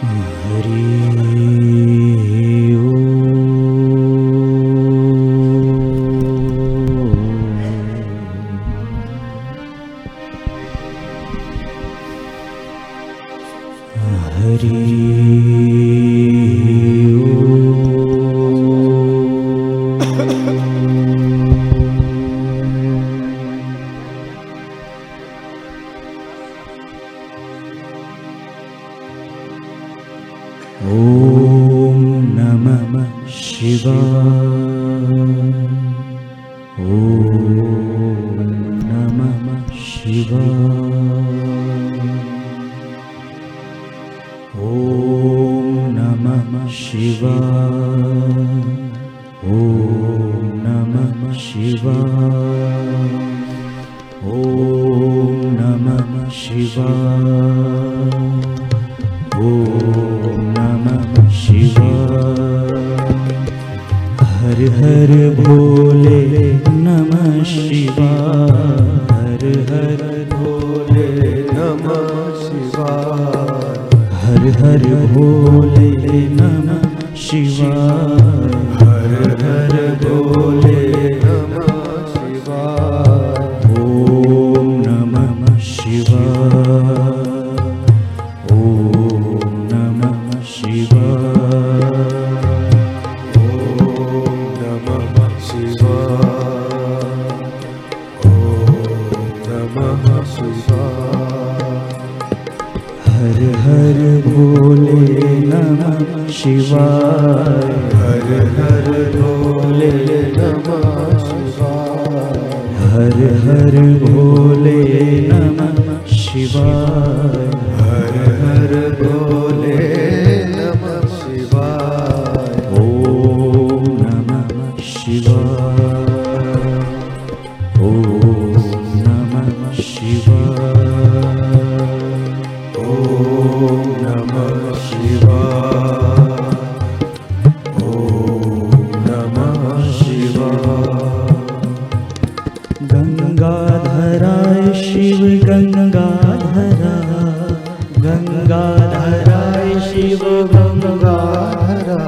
Hari. ॐ नमः शिवा ॐ नमः नम ॐ नमः शििििवा ॐ नमः नम हर हर भोले नमः शिवा हर हर हरि भोले नमः शिजा શિવાય. गङ्गाधरा गङ्गाधराय शिव गङ्गाधरा।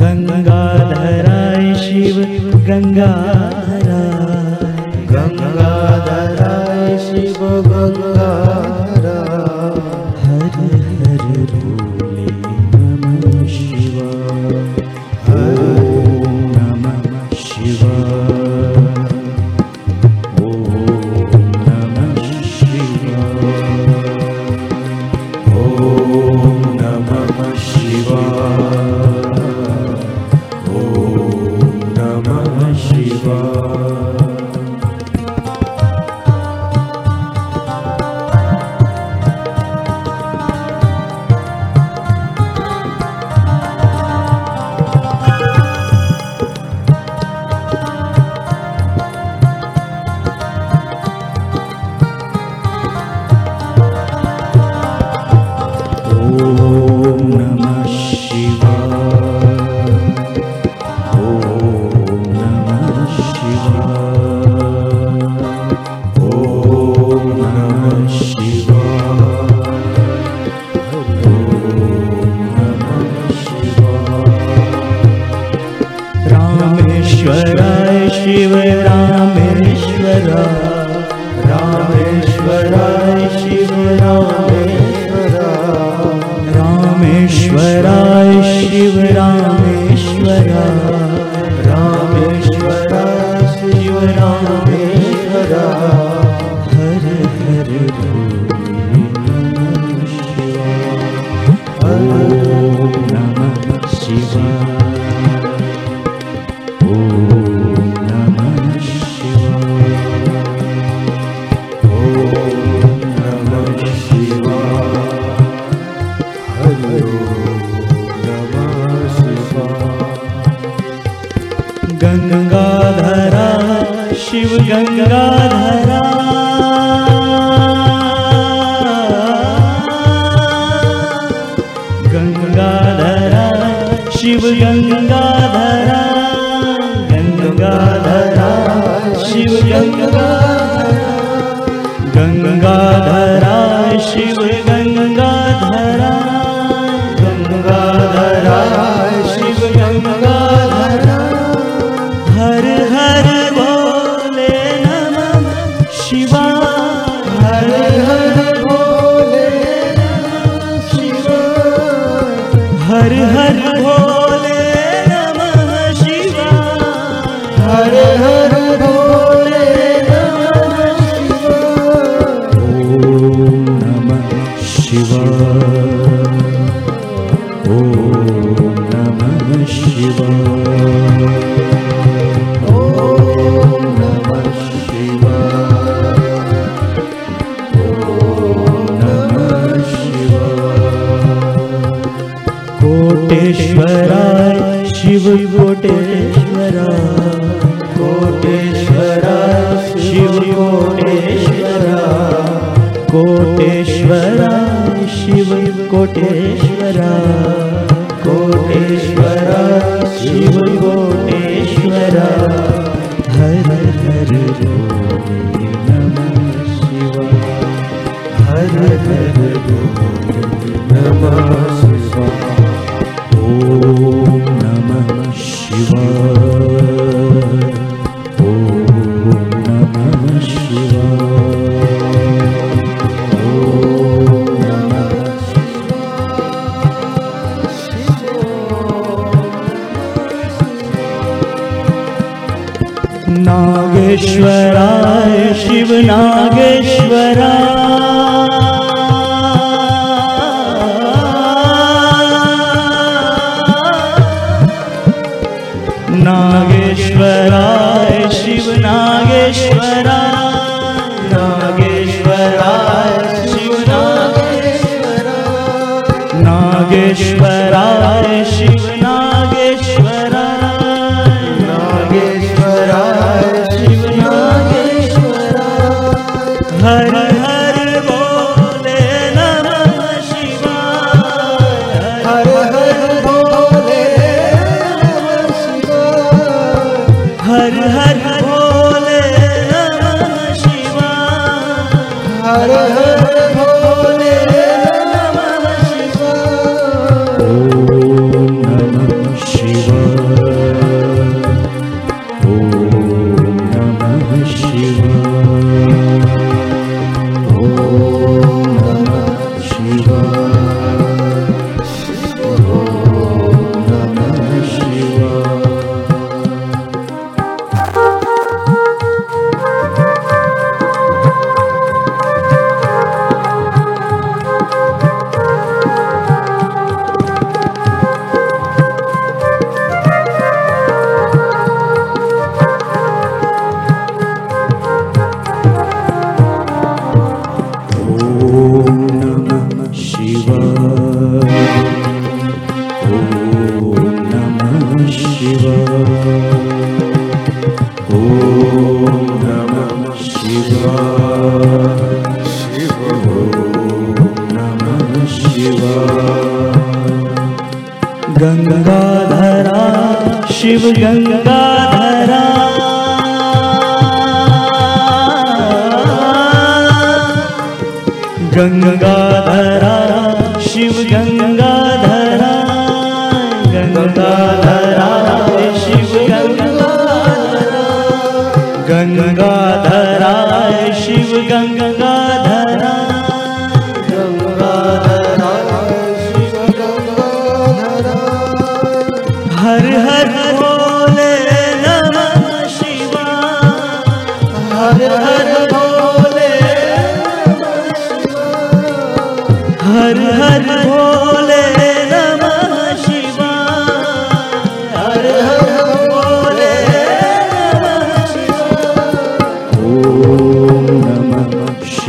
गङ्गाधराय शिव गङ्गाधरा। गङ्गाधरा शिव गङ्गा गङ्गाधरा शिव गङ्गाधरा गङ्गाधरा शिव गङ्गा शिवम् ॐ नमः शिवम् श्वरा को शिव को एश्वरा हर हर नमः शिवा हर हर भवा ॐ ॐ नमः शिवा Bye. गङ्गा गङ्गाधरा शिव गङ्गाधरा गङ्गाधरा शिव गङ्गाधरा गङ्गाधरा शिव गङ्गाधरा गङ्गाधरा शिव गङ्गा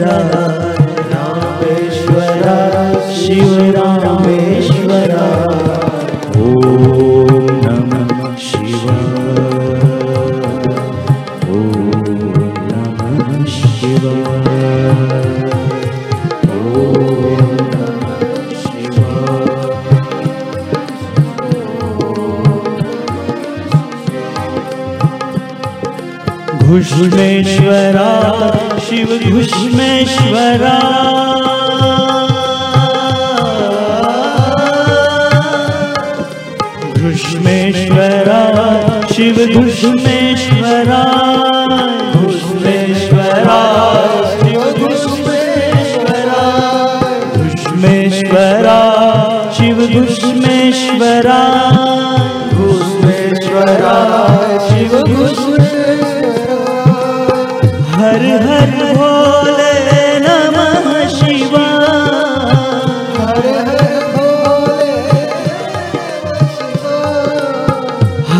रामेश्वर शिव रामेश्वरा ओ नम शिव। ओ नम शिव। ओव शिव घुष्मेश्वरा घमेश्वरा शिव दृष्मेश्वरा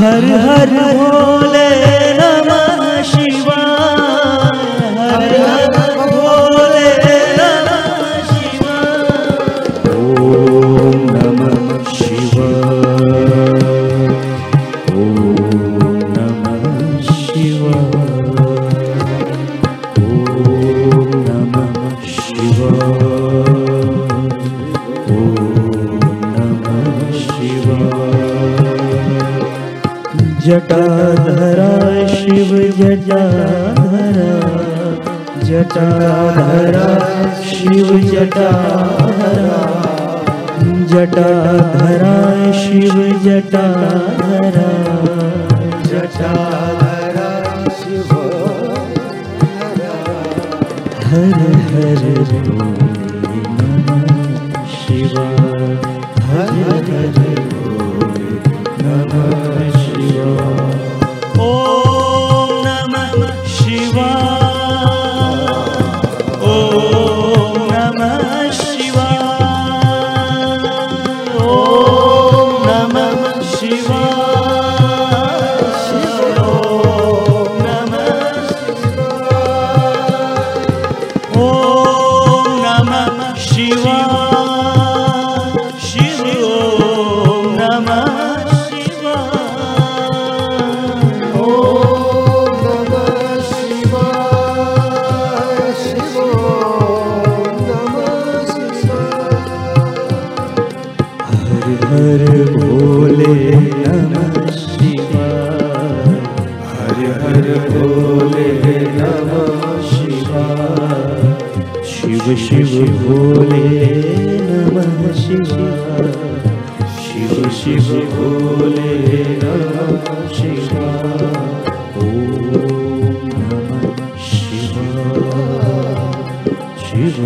हर हर भोले जटाधरा शिव जटाधरा। जटाधरा शिव हर हर नमः शिवाय। हर हर हर भोले नमः शिवाय। हर हर भोले नमः शिवाय। शिव शिव भोले नमः शिवाय। शिव शिव भोले नमः शिवाय। ॐ नमः शिवाय। शिव